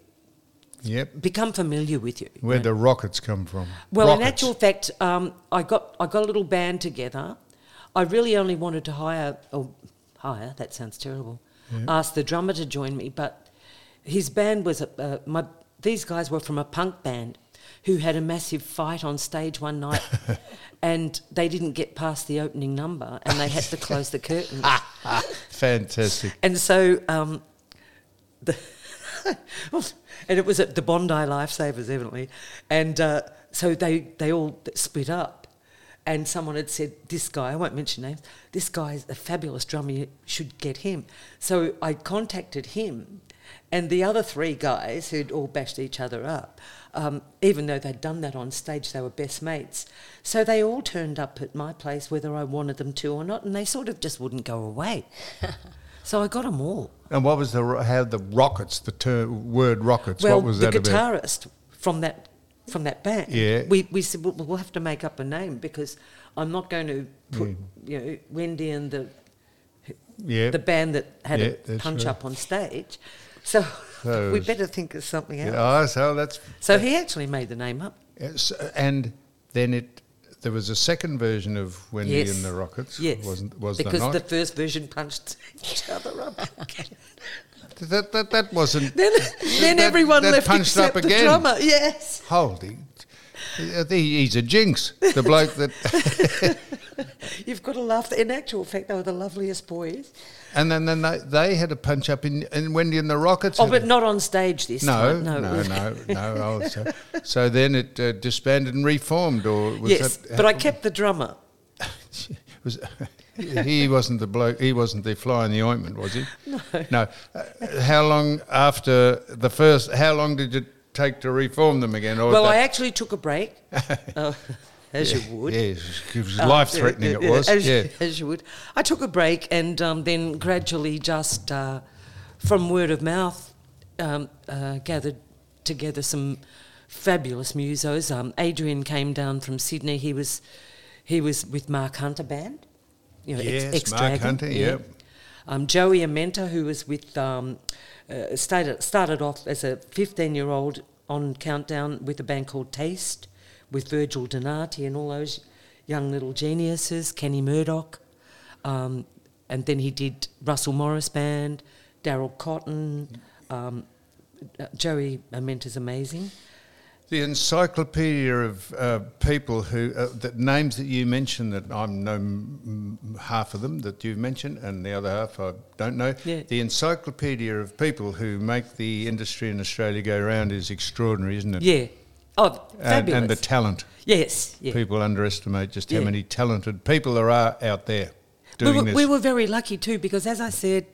Yep. become familiar with you. Where the rockets come from? Well, in actual fact, um, I got I got a little band together. I really only wanted to hire or hire. That sounds terrible. Ask the drummer to join me, but his band was a, uh, my. These guys were from a punk band who had a massive fight on stage one night, and they didn't get past the opening number, and they had to close the curtain. fantastic. And so, um, the and it was at the Bondi Lifesavers, evidently. And uh, so they, they all split up. And someone had said, This guy, I won't mention names, this guy's a fabulous drummer, you should get him. So I contacted him. And the other three guys who'd all bashed each other up, um, even though they'd done that on stage, they were best mates. So they all turned up at my place, whether I wanted them to or not, and they sort of just wouldn't go away. so I got them all. And what was the how the rockets? The ter- word rockets. Well, what was the that about? guitarist from that from that band, Yeah. we, we said well, we'll have to make up a name because I'm not going to put Yeah. you know Wendy and the Yeah. the band that had Yeah, a punch right. up on stage. So, we better think of something else. Yeah, oh, so that's So he actually made the name up. Yes, and then it there was a second version of Wendy Yes. and the Rockets. Yes, wasn't was because the first version punched each other up. that, that that wasn't. then, then that- everyone that left punched except up the again. drummer. Yes. Holy, he- he's a jinx. The bloke that, You've got to laugh. In actual fact, they were the loveliest boys. and then then they, they had a punch up in, in Wendy and the Rockets. Oh, but not on stage this no, time. no, No, no, no. oh, so, then it uh, disbanded and reformed, or was yes, that? but I kept the drummer. was he wasn't the bloke he wasn't the fly in the ointment was he no no uh, how long after the first how long did it take to reform them again or Well, I actually took a break. Uh, as Yeah, you would. Yeah, it was Uh, life threatening. yeah, It was. as, Yeah. as you would. I took a break and um, then gradually just uh, from word of mouth um, uh, gathered together some fabulous musos. Um, Adrian came down from Sydney. He was he was with Marc Hunter band. You know, Yes, ex, Marc Hunter, yeah. yep. Um, Joey Amenta, who was with um, uh, started started off as a 15 year old on Countdown with a band called Taste, with Virgil Donati and all those young little geniuses, Kenny Murdoch, um, and then he did Russell Morris Band, Daryl Cotton, um, uh, Joey Amenta's amazing. The encyclopedia of uh, people who, uh, that names that you mentioned that I know m- half of them that you've mentioned, and the other half I don't know. Yeah. The encyclopedia of people who make the industry in Australia go round is extraordinary, isn't it? Yeah. Oh, And, fabulous. and the talent. yes. Yeah. People underestimate just how Yeah. many talented people there are out there We doing were, this. we were very lucky too because, as I said,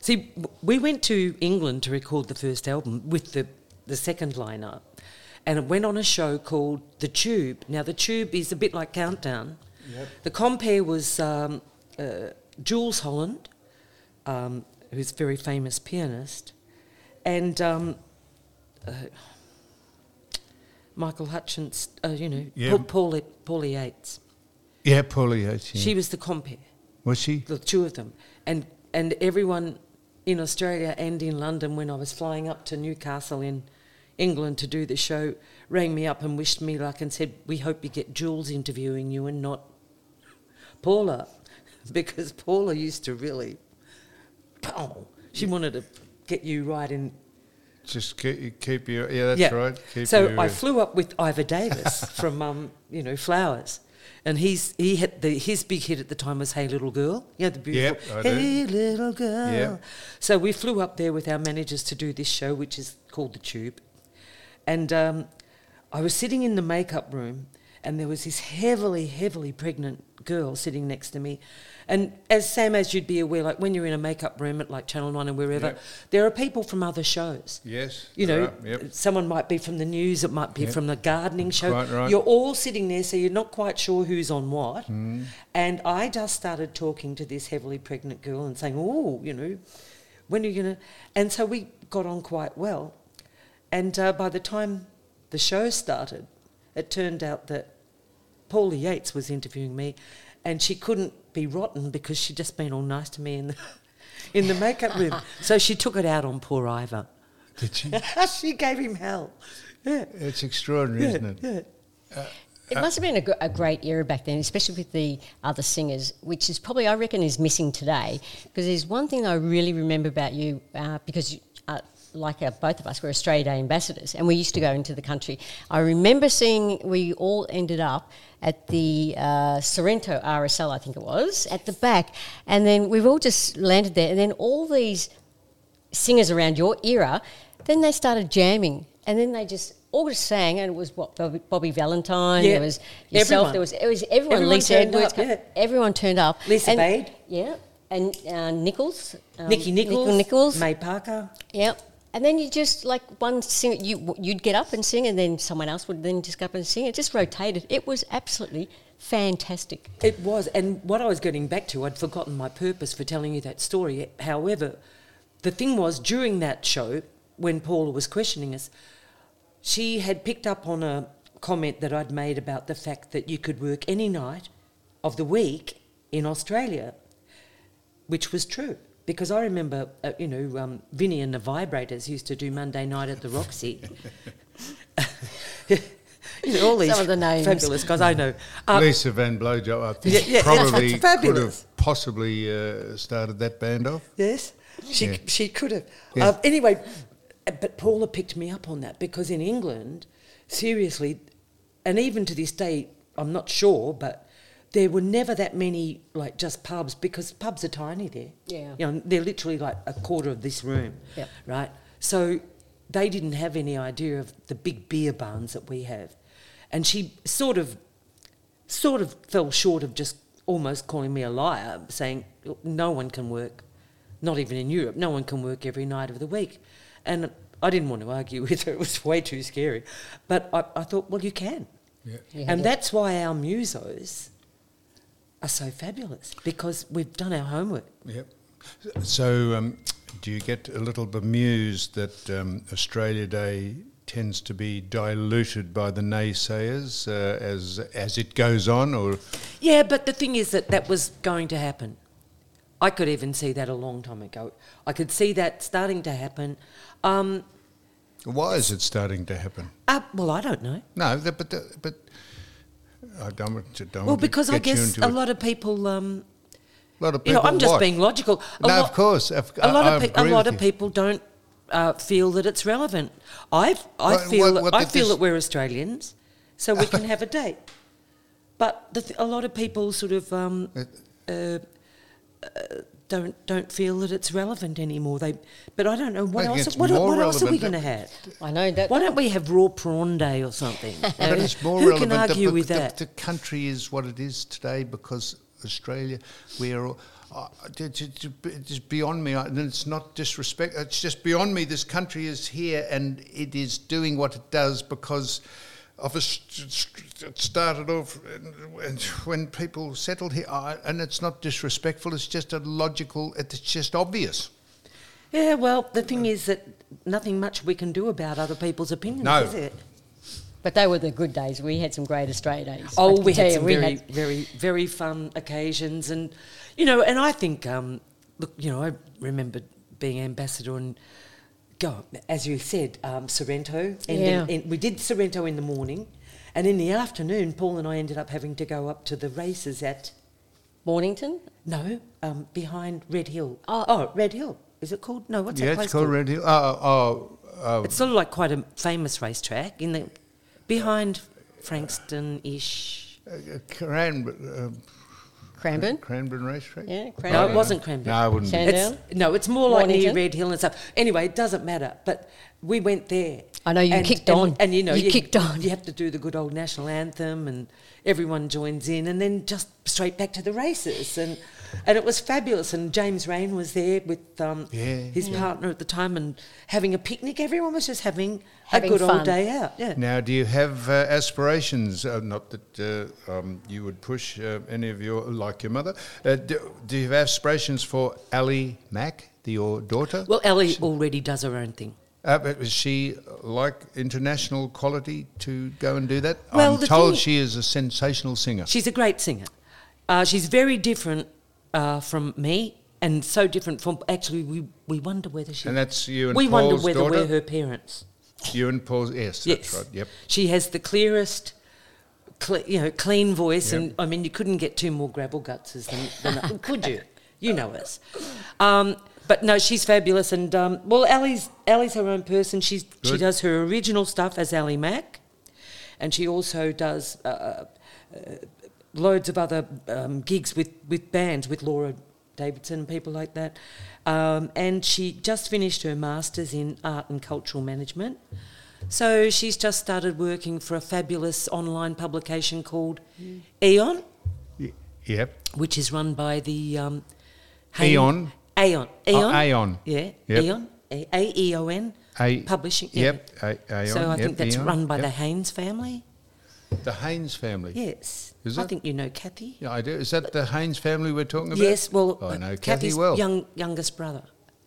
see, we went to England to record the first album with the, the second lineup, and it went on a show called The Tube. Now, The Tube is a bit like Countdown. Yep. The compare was um, uh, Jools Holland, um, who's a very famous pianist, and um, uh, Michael Hutchence, uh, you know, Yeah. Paul, Paul, Paulie Yates. yeah, Paulie Yates. yeah. She was the compare was she? the two of them, and and everyone in Australia and in London when I was flying up to Newcastle in England to do the show rang me up and wished me luck and said we hope you get Jools interviewing you and not Paula because Paula used to really oh, she wanted to get you right in Just keep, keep your yeah, that's yeah. right. Keep so I flew up with Iva Davies from um, you know Flowers, and he's he had the his big hit at the time was Hey Little Girl. yeah, the beautiful Yep, I do. Hey Little Girl. Yep. So we flew up there with our managers to do this show, which is called the Tube, and um, I was sitting in the makeup room, and there was this heavily heavily pregnant girl sitting next to me. And as Sam, as you'd be aware, like when you're in a makeup room at like Channel Nine and wherever, Yep. there are people from other shows. yes, You know, right, yep. someone might be from the news, it might be Yep. from the gardening show. Quite right. You're all sitting there, so you're not quite sure who's on what. Hmm. And I just started talking to this heavily pregnant girl and saying, "Oh, you know, when are you going to?" And so we got on quite well. And uh, by the time the show started, it turned out that Paula Yates was interviewing me, and she couldn't be rotten because she'd just been all nice to me in the in the makeup room. So she took it out on poor Iva. Did she? she gave him hell. Yeah. It's extraordinary, Yeah, isn't it? yeah. It must have been a, great era back then, especially with the other singers, which is probably, I reckon, is missing today. Because there's one thing I really remember about you, uh, because you, uh, like uh, both of us, we're Australia Day ambassadors, and we used to go into the country. I remember seeing we all ended up at the uh, Sorrento RSL, I think it was, at the back, and then we've all just landed there, and then all these singers around your era, then they started jamming, and then they just all just sang, and it was what Bobby, Bobby Valentine, Yeah. there was yourself, Everyone. there was it was everyone, Everyone Lisa Edwards, up, yeah. everyone turned up, Lisa and, Bade. yeah, and uh, Nichols, um, Nikki Nichols, Nichol Nichols, May Parker. yeah. And then you just like one singer, you you'd get up and sing, and then someone else would then just go up and sing. It just rotated. It was absolutely fantastic. It was, and what I was getting back to, I'd forgotten my purpose for telling you that story. However, the thing was, during that show, when Paula was questioning us, she had picked up on a comment that I'd made about the fact that you could work any night of the week in Australia, which was true. Because I remember, uh, you know, um, Vinny and the Vibrators used to do Monday night at the Roxy. you know, all these Some of the names. fabulous guys I know. Um, Lisa Van Blowjob, I think, Yeah, yeah, probably that's could have possibly uh, started that band off. Yes, she Yeah. she could have. Yeah. Um, anyway, but Paula picked me up on that because in England, seriously, and even to this day, I'm not sure, but there were never that many like just pubs because pubs are tiny there. Yeah. you know they're literally like a quarter of this room. Yep. right. So they didn't have any idea of the big beer barns that we have, and she sort of sort of fell short of just almost calling me a liar, saying no one can work, not even in Europe, no one can work every night of the week. And I didn't want to argue with her, it was way too scary. But I, I thought, well, you can. Yeah. You had And it. that's why our musos are so fabulous because we've done our homework. Yep. So, um, do you get a little bemused that um, Australia Day tends to be diluted by the naysayers uh, as as it goes on, or Yeah, but the thing is that that was going to happen. I could even see that a long time ago. I could see that starting to happen. Um, why is it starting to happen? uh, well, I don't know. No, but the, but I don't. Don't Well, because I you guess a lot of people, um, A lot of you people. know, I'm just what? being logical. A No, lot- of course. Of- A lot I- of pe- a lot of you. people don't uh, feel that it's relevant. I I What- feel what I feel that we're Australians, so we can have a date. But the th- a lot of people sort of um, It- uh, uh, don't don't feel that it's relevant anymore. They, but I don't know what else. What, what else are we going to have? I know that. Why don't we have raw prawn day or something? But Uh, it's more Who relevant. can argue the, with the- that? The, country is what it is today because Australia, we are. all- Uh, it- it- it is beyond me, I- and it's not disrespect. It's just beyond me. This country is here, and it is doing what it does because of a st- st- it started off and- and when people settled here, I- and it's not disrespectful. It's just a logical. It's just obvious. Yeah, well, the thing is that nothing much we can do about other people's opinions, No. is it? But they were the good days. We had some great Australia days. Oh, we had you, some we very, had- very, very fun occasions, and you know, and I think, um, look, you know, I remember being ambassador and go as you said, um, Sorrento, and Yeah. then, and we did Sorrento in the morning, and in the afternoon, Paul and I ended up having to go up to the races at Mornington. no, um, behind Red Hill. Oh. Red Hill. Is it called? No, what's that yeah, place it's called Red Hill. Oh, oh, oh. It's sort of like quite a famous racetrack in the behind Frankston-ish. uh, Cranbourne, Cranbourne. uh, Cranbourne Cranbourne Racetrack. Yeah, Cranbourne. No, it wasn't Cranbourne. No, I wouldn't. be. It's, no, it's more like near Red Hill and stuff. Anyway, it doesn't matter. But we went there. I know you kicked and, on. and you know You kicked on. You have to do the good old national anthem, and everyone joins in, and then just straight back to the races, and and it was fabulous. And James Reyne was there with um, Yeah. his partner at the time, and having a picnic. Everyone was just having, Having a good fun. old day out. Yeah. Now, do you have uh, aspirations? Uh, not that uh, um, you would push uh, any of your, like your mother. Uh, do, do you have aspirations for Ali Mack, your daughter? Well, Ellie already does her own thing. Uh, but is she like international quality to go and do that? Well, I'm told she is a sensational singer. She's a great singer. Uh, she's very different uh, from me, and so different from. Actually, we, we wonder whether she. And that's you and we Paul's wonder whether daughter? we're her parents. You and Paul, yes, that's yes, right. Yep. She has the clearest, cle- you know, clean voice, Yep. and I mean, you couldn't get two more gravel gutses than, than could you? You know us. Um, but no, she's fabulous, and um, well, Ali's Ali's her own person. She's she does her original stuff as Ali Mack, and she also does uh, uh, loads of other um, gigs with, with bands with Laura Davidson and people like that. Um, and she just finished her masters in art and cultural management. So she's just started working for a fabulous online publication called Aeon, Y- Yep. which is run by the um, Aeon? Aeon. Oh, Aeon. Yeah. Yep. Aeon. A E O N. A- Publishing. yeah. Yep. A- Aeon. So I yep, think that's Aeon, run by yep. the Haynes family. The Haynes family. Yes. Is I it? think you know Kathy. Yeah, I do. Is that the Haynes family we're talking about? Yes, well, I know Kathy Kathy's well. young, youngest brother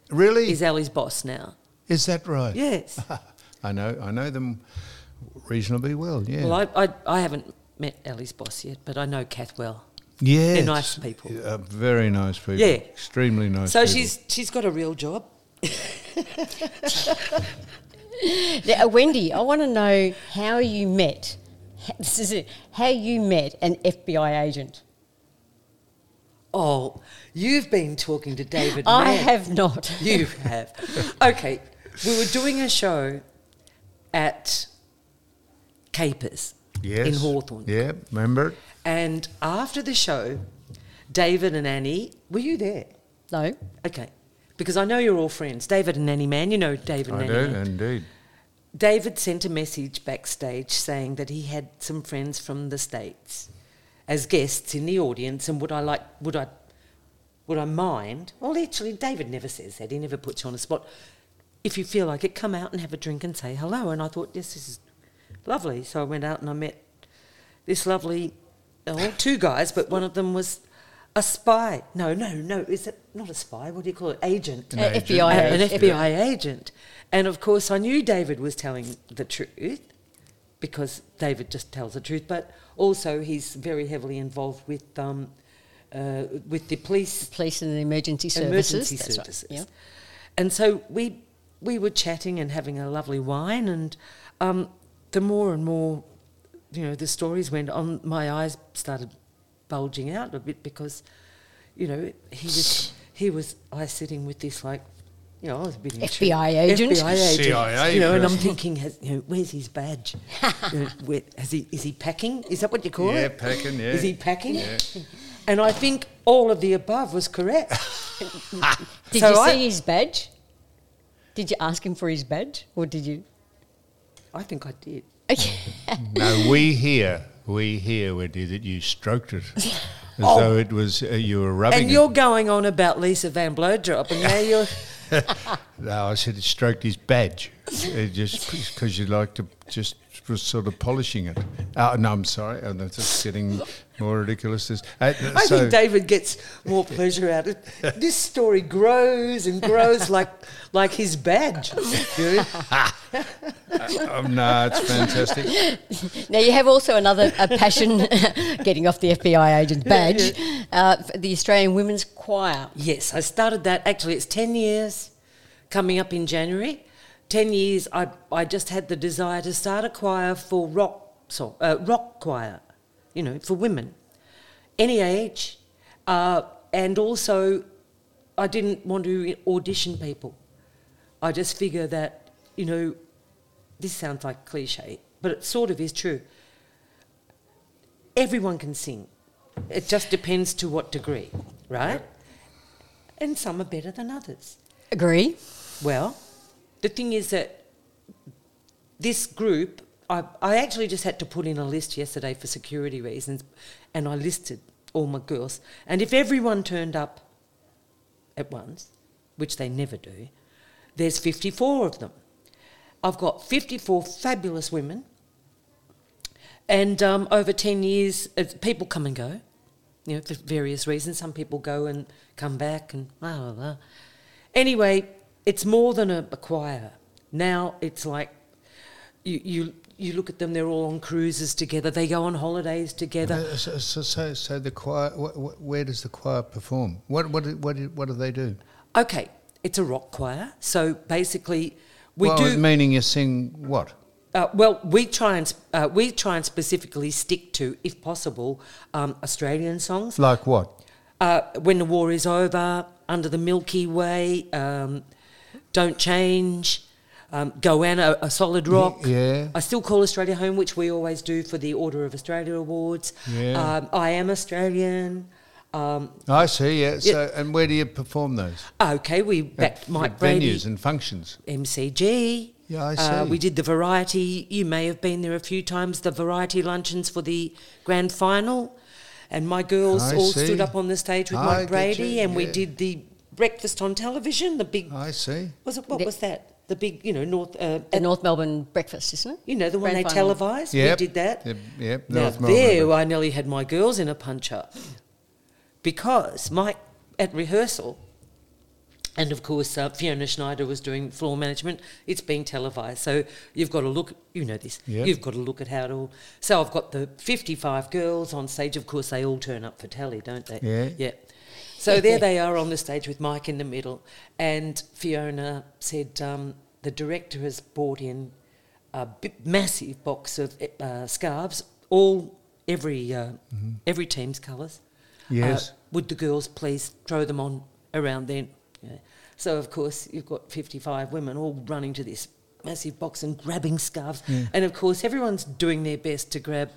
Really? is Ali's boss now. Is that right? Yes. I know. I know them reasonably well. Yeah. Well, I, I, I haven't met Ali's boss yet, but I know Kath well. yes. they're nice people. Uh, very nice people. Yeah. Extremely nice. so people. she's she's got a real job. Now, Wendy, I want to know how you met. This is it. How you met an FBI agent. Oh, you've been talking to David. I Mann. have not. You have. Okay, we were doing a show at Capers yes. in Hawthorn. Yeah. Remember? And after the show, David and Annie, were you there? No. Okay. Because I know you're all friends. David and Annie Mann, you know David and I Annie do indeed. David sent a message backstage saying that he had some friends from the States as guests in the audience and would I like would I would I mind? Well actually David never says that, he never puts you on the spot. If you feel like it, come out and have a drink and say hello. And I thought, yes, this is lovely. So I went out and I met this lovely, oh, two guys, but one of them was a spy. No, no, no. Is it not a spy? What do you call it? Agent. An agent. FBI. A- an Yeah. FBI agent. And of course, I knew David was telling the truth because David just tells the truth, but also he's very heavily involved with um, uh, with the police Police and the emergency services. emergency that's right, services. yeah. And so we we were chatting and having a lovely wine, and um, the more and more, you know, the stories went on. My eyes started bulging out a bit because, you know, he was he was I sitting with this like. You know, I was a bit intrigued. FBI agent. FBI agent. CIA You know, and I'm thinking, has, you know, where's his badge? you know, where, has he, is he packing? Is that what you call Yeah, it? packing, yeah. Is he packing? Yeah. And I think all of the above was correct. Did So you I- see his badge? Did you ask him for his badge, or did you? I think I did. No, we hear, we hear when you, that you stroked it as Oh. though it was uh, you were rubbing And it. you're going on about Lisa Van Blowdrop, and now you're. No, I said he stroked his badge, uh, just because you like to just was sort of polishing it. Uh, no, I'm sorry, I'm just getting more ridiculous. This, uh, I so, think David gets more pleasure out of it. This story grows and grows like like his badge. you know? um, no, it's fantastic. Now you have also another a passion, getting off the FBI agent's badge, Uh, for the Australian Women's Choir. Yes, I started that. Actually, it's 10 years coming up in January. 10 years, I, I just had the desire to start a choir for rock, so, uh, rock choir, you know, for women, any age. Uh, and also, I didn't want to audition people. I just figure that, you know, this sounds like cliche, but it sort of is true. Everyone can sing. It just depends to what degree, right? And some are better than others. Agree? Well, the thing is that this group, I, I actually just had to put in a list yesterday for security reasons, and I listed all my girls. And if everyone turned up at once, which they never do, there's 54 of them. I've got 54 fabulous women, and um, over 10 years, uh, people come and go, you know, for various reasons. Some people go and come back, and blah, blah, blah. Anyway, it's more than a, a choir. Now it's like you, you, you look at them, they're all on cruises together, they go on holidays together. Uh, so, so, so, so the choir, wh- wh- where does the choir perform? What, what, do- what, what do they do? Okay, it's a rock choir, so basically we well, do. meaning you sing what? Uh, well, we try and uh, we try and specifically stick to, if possible, um, Australian songs. Like what? Uh, when the war is over, under the Milky Way, um, don't change, um, Goanna, a solid rock. yeah. I still call Australia home, which we always do for the Order of Australia Awards. Yeah. Um, I am Australian. Um, I see. Yeah. So, and where do you perform those? okay, we backed At Mike venues Brady. and functions. MCG. Yeah, I Uh, see. we did the variety. You may have been there a few times. The variety luncheons for the grand final, and my girls I all see. stood up on the stage with I Mike Brady, and we did the breakfast on television. The big I see. was it? What was that? The big, you know, North. Uh, The North Melbourne breakfast, isn't it? you know, the one Grand they final. televised. Yep. We did that. Yep. yep. Now North Melbourne. there, I nearly had my girls in a punch up because Mike at rehearsal, and of course uh, Fiona Schneider was doing floor management. It's being televised, so you've got to look. You know this. Yep. You've got to look at how it all. So I've got the fifty-five girls on stage. Of course, they all turn up for tally, don't they? Yeah. Yeah. So there they are on the stage with Mike in the middle, and Fiona said um, the director has brought in a massive box of uh, scarves, all every uh, every team's colours. Yes. Uh, would the girls please throw them on around then? Yeah. So of course you've got fifty-five women all running to this massive box and grabbing scarves, and of course everyone's doing their best to grab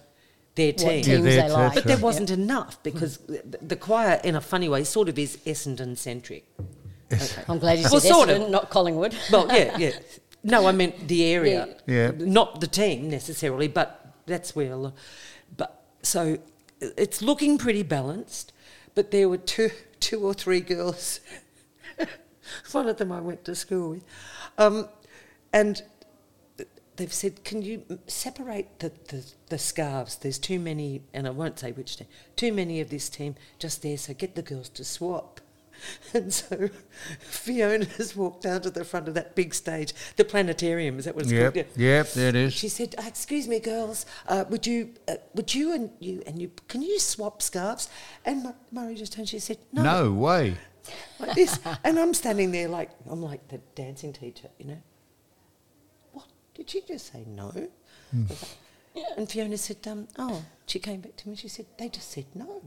their team. What teams Yeah, they like. But there wasn't enough because the, the choir, in a funny way, sort of is Essendon centric. Okay. I'm glad you Well, said sort Essendon, of. not Collingwood. Well, yeah, yeah. No, I meant the area, Yeah. Yeah. not the team necessarily, but that's where. a lo- But so it's looking pretty balanced, but there were two, two or three girls. One of them I went to school with, um, and they've said, can you separate the, the, the scarves? There's too many, and I won't say which team, too many of this team just there, so get the girls to swap. And so Fiona has walked down to the front of that big stage, the planetarium, is that what it's Yep, called? yep, there it is. She said, uh, "Excuse me, girls, uh, would you, uh, would you and you and you, can you swap scarves?" And Mu- Murray just turned. She said, "No, No way. like this." and I'm standing there like I'm like the dancing teacher, you know. What did she just say? No. I was like- And Fiona said, um, "Oh." She came back to me. She said, "They just said no."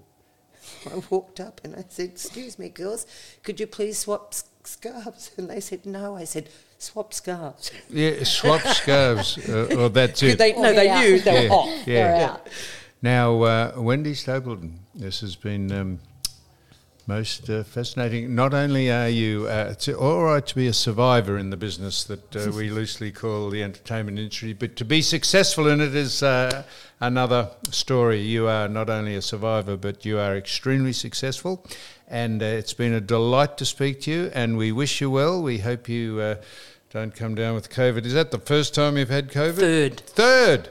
I walked up and I said, "Excuse me, girls, could you please swap s- scarves?" And they said, "No." I said, "Swap scarves." Yeah, swap scarves. Uh, well, that's it. they, no, they knew they Yeah. were hot. They're Yeah. out. Now, uh, Wendy Stapleton, this has been um, most uh, fascinating. Not only are you, uh, it's all right to be a survivor in the business that uh, we loosely call the entertainment industry, but to be successful in it is uh, another story. You are not only a survivor, but you are extremely successful. And uh, it's been a delight to speak to you, and we wish you well. We hope you uh, don't come down with COVID. Is that the first time you've had COVID? Third. Third.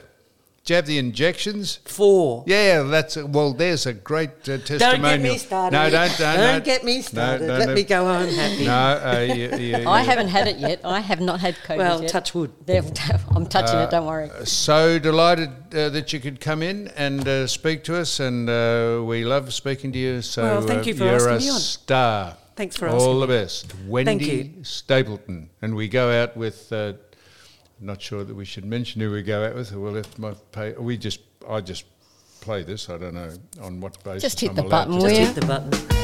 Do you have the injections? Four. Yeah, that's a, well. There's a great uh, testimonial. Don't get me started. No, don't, don't, Don't no. get me started. no, Let no. me go home happy. No, uh, you, you, I haven't had it yet. I have not had COVID Well, yet. touch wood. I'm touching it. Don't worry. So delighted uh, that you could come in and uh, speak to us, and uh, we love speaking to you. So Well, thank uh, you for you're asking a me on. star. Thanks for all asking All the me. best, Wendy you. Stapleton, and we go out with. Not sure that we should mention who we go out with. Or we'll have to pay. We just, I just play this. I don't know on what basis. Just hit I'm the button, to will do you? Hit the button.